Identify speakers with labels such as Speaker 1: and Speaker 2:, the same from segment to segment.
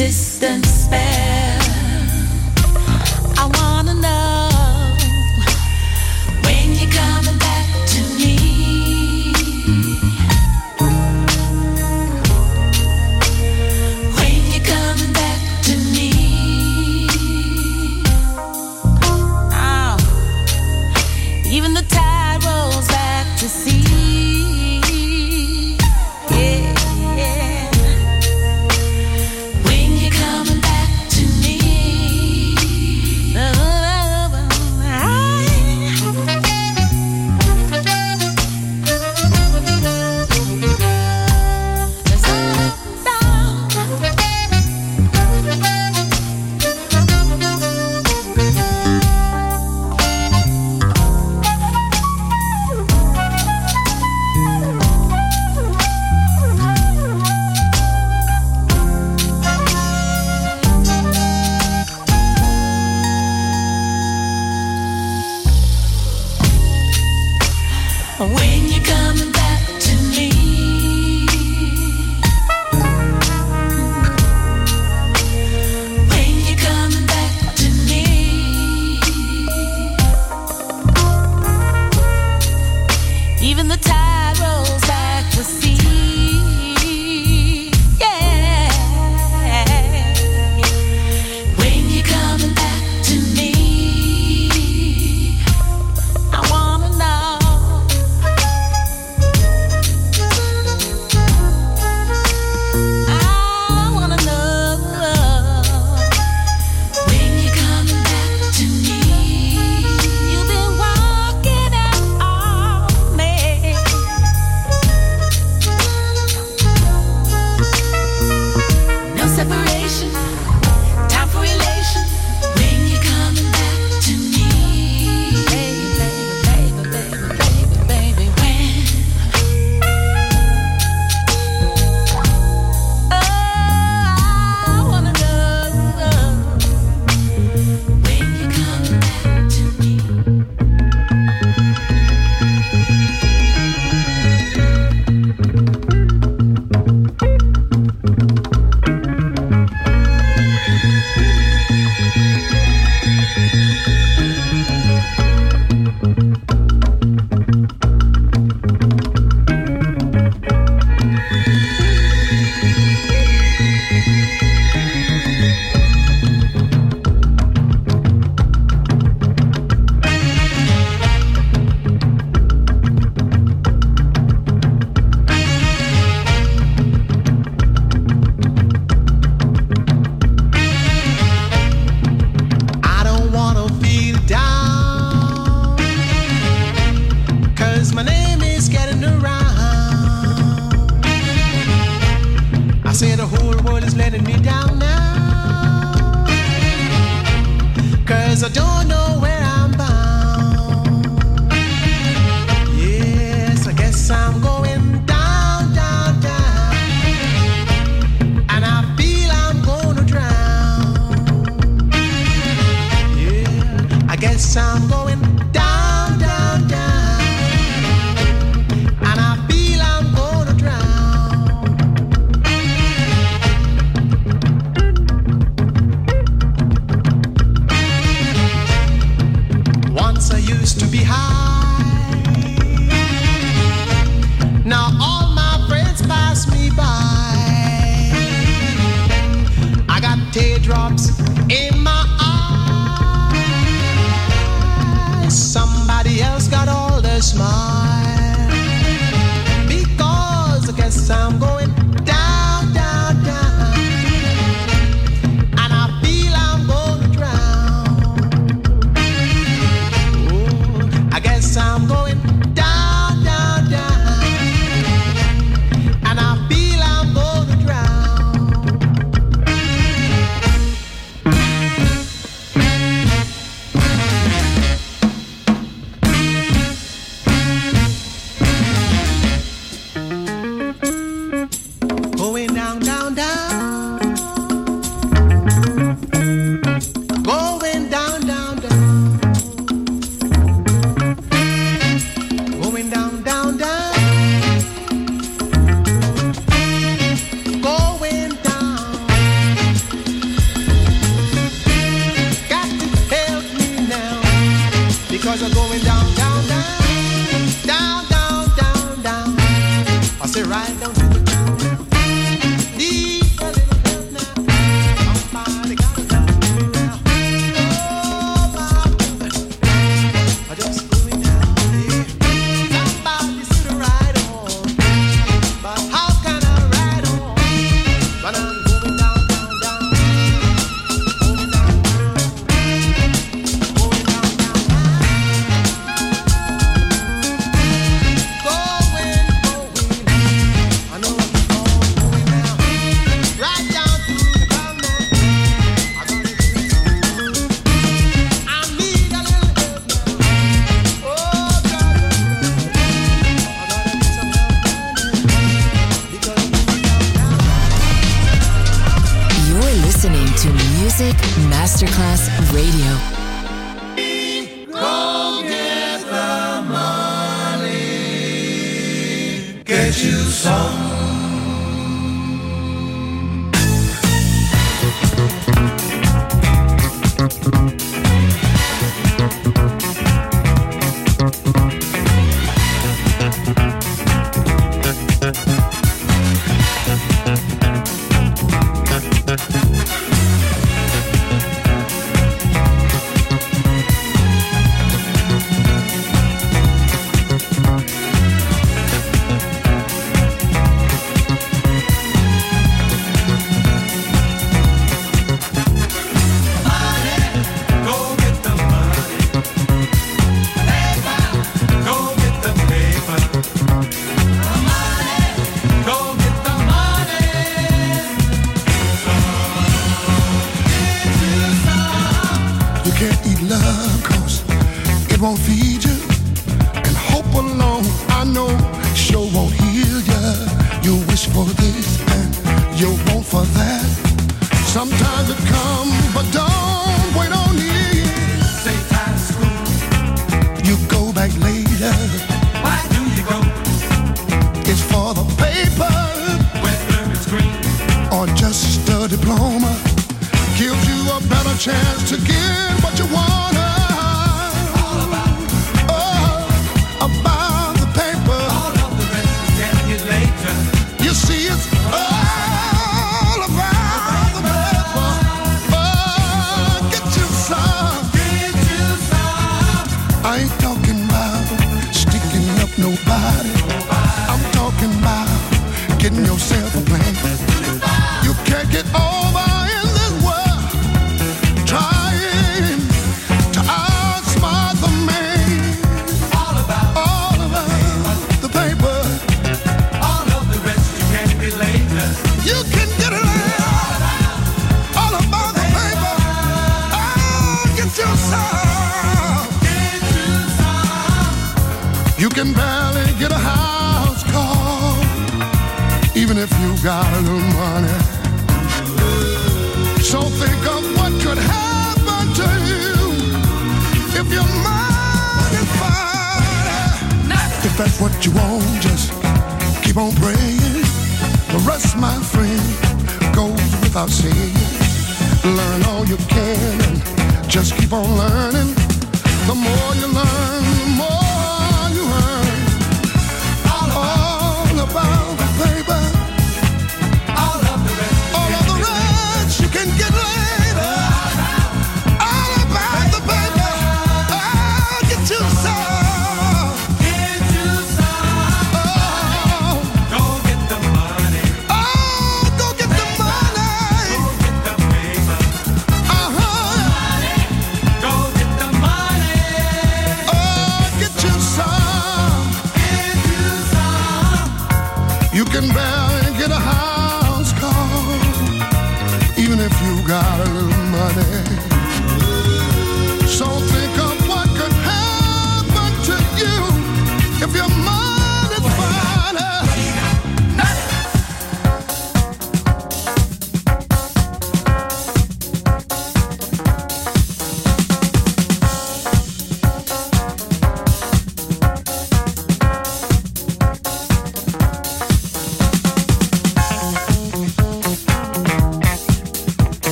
Speaker 1: To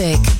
Speaker 2: think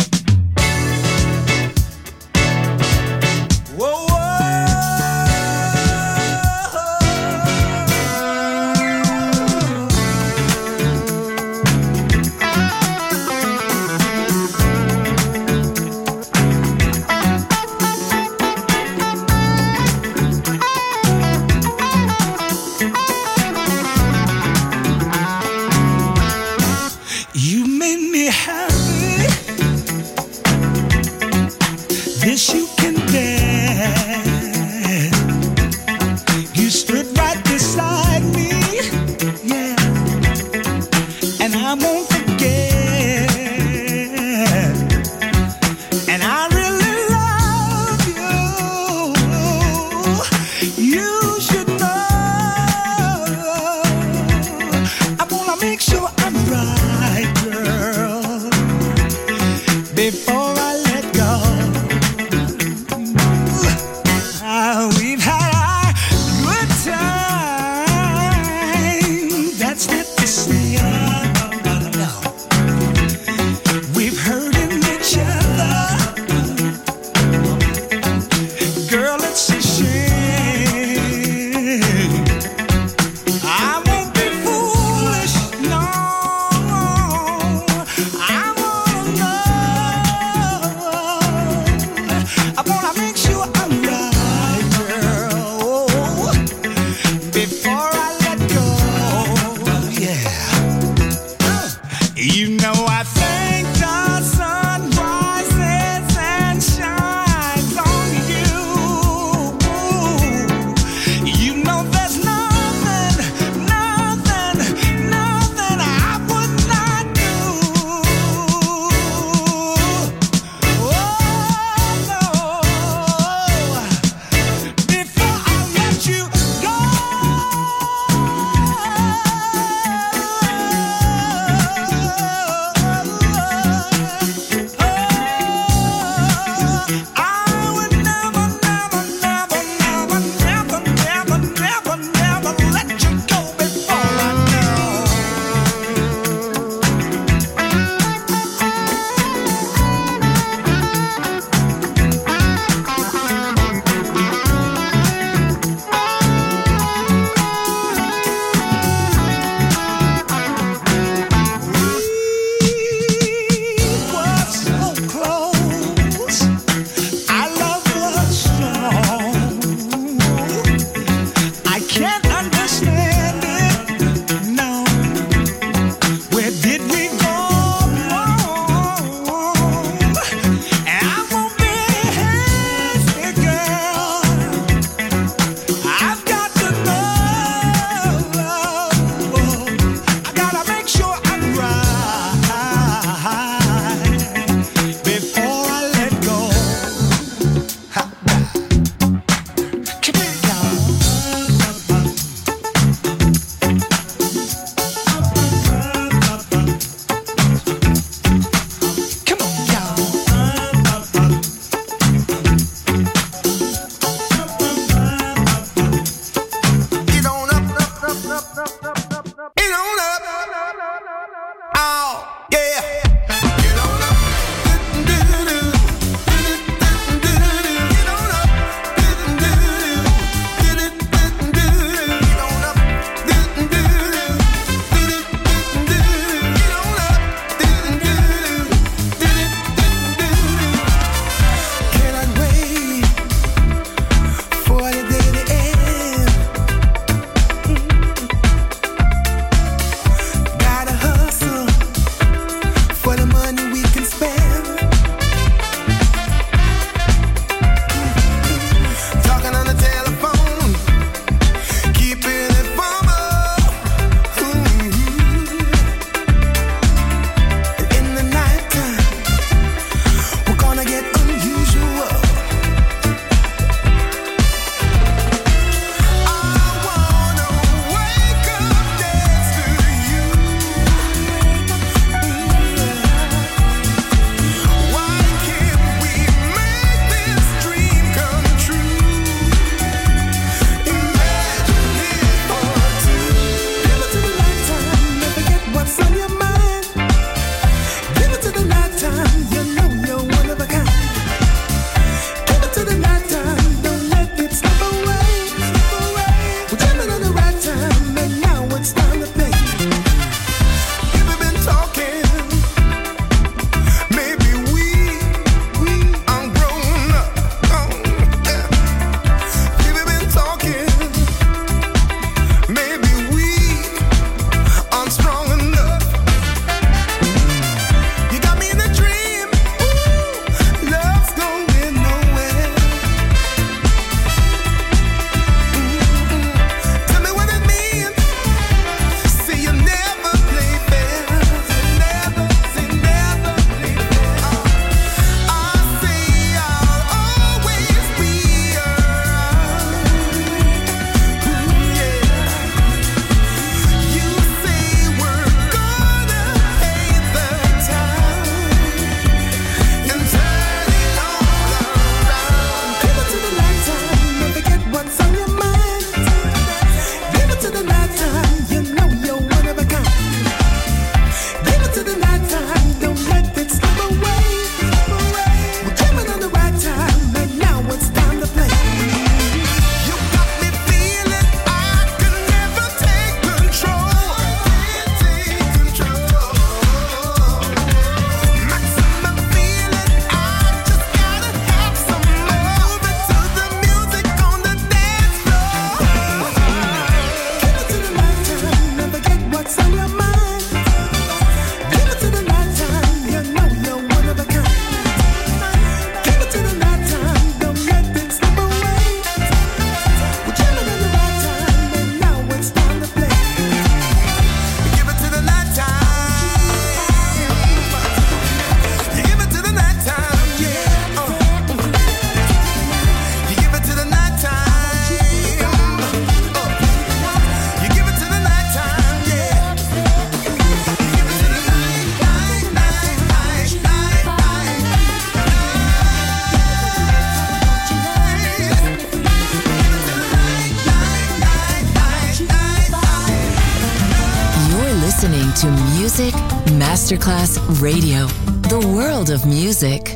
Speaker 3: Masterclass Radio, the world of music.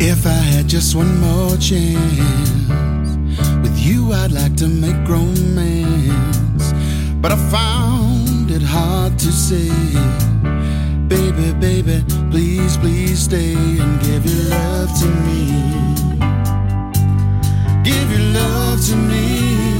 Speaker 4: If I had just one more chance with you, I'd like to make romance. But I found it hard to say, baby, baby, please, please stay and give your love to me. Give your love to me.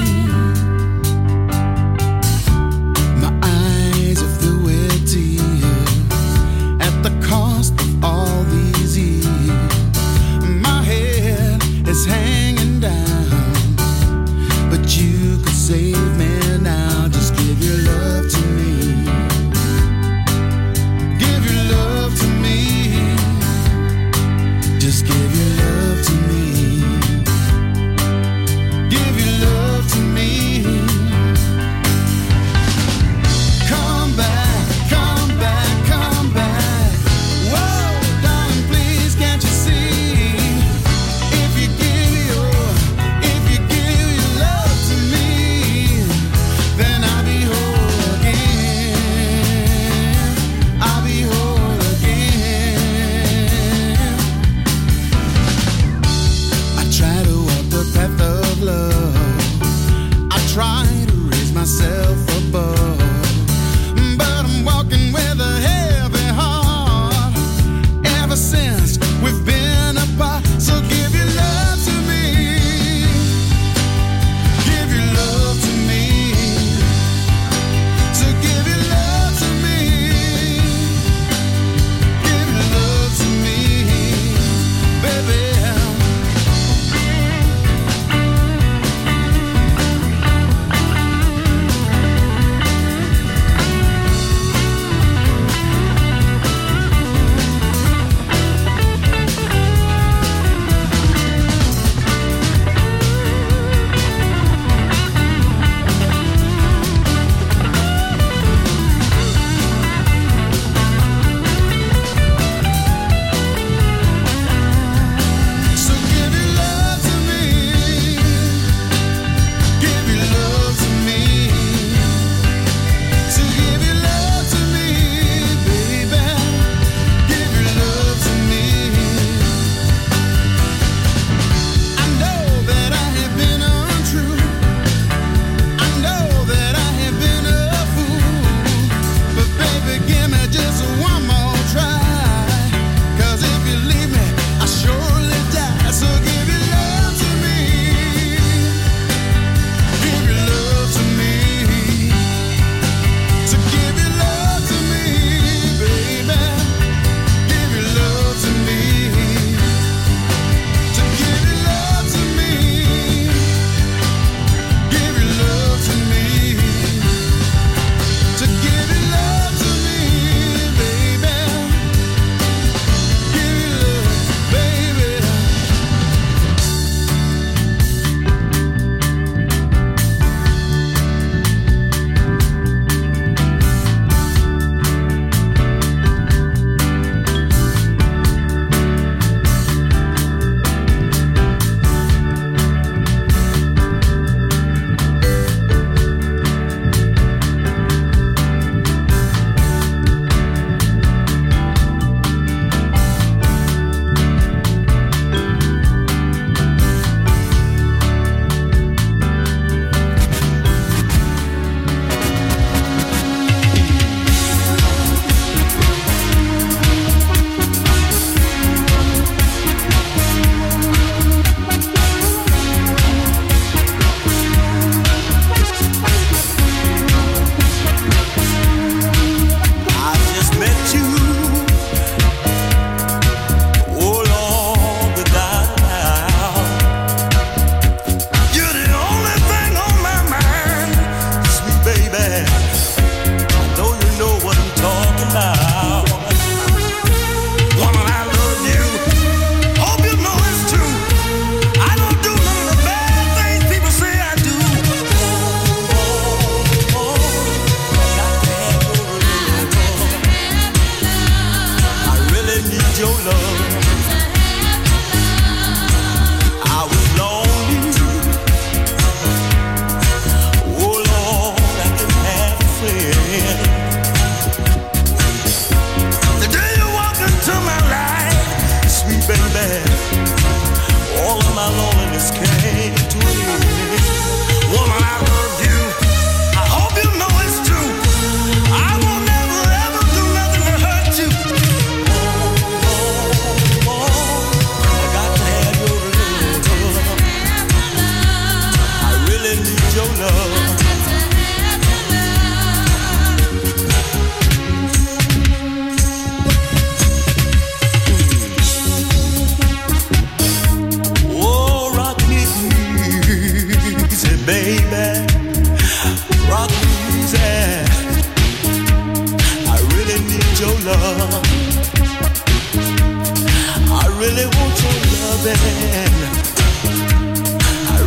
Speaker 5: I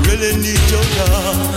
Speaker 5: really need your love.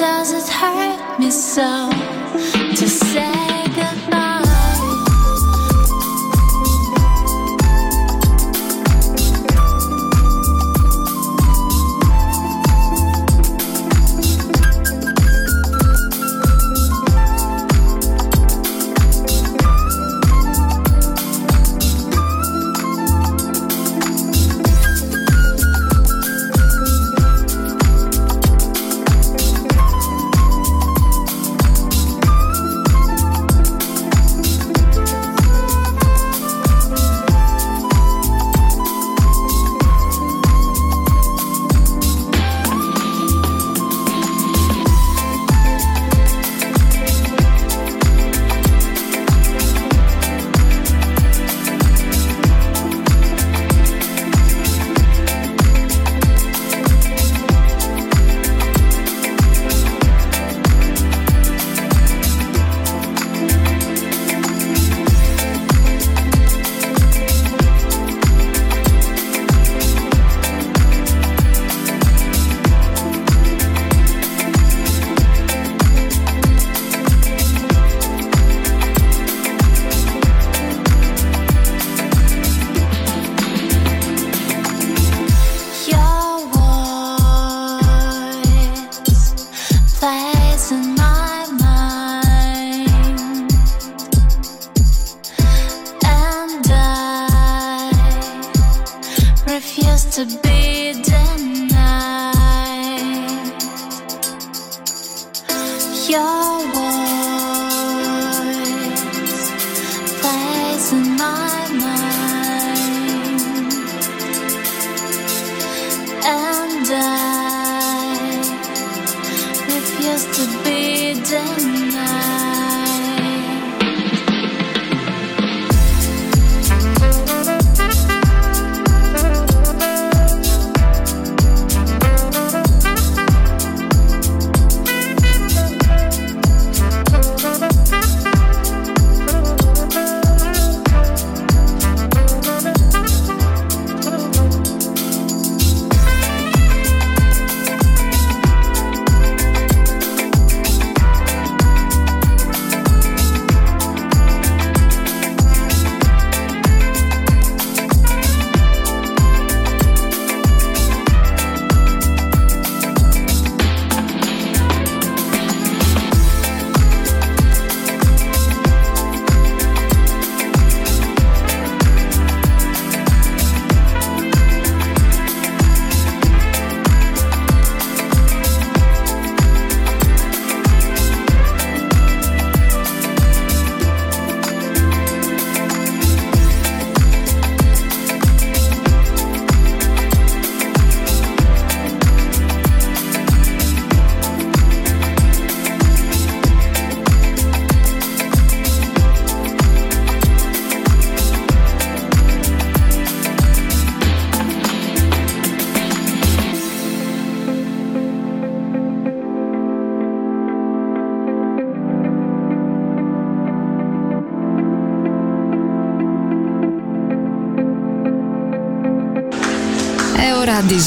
Speaker 6: does it hurt
Speaker 7: me so to say? Refuse to be denied.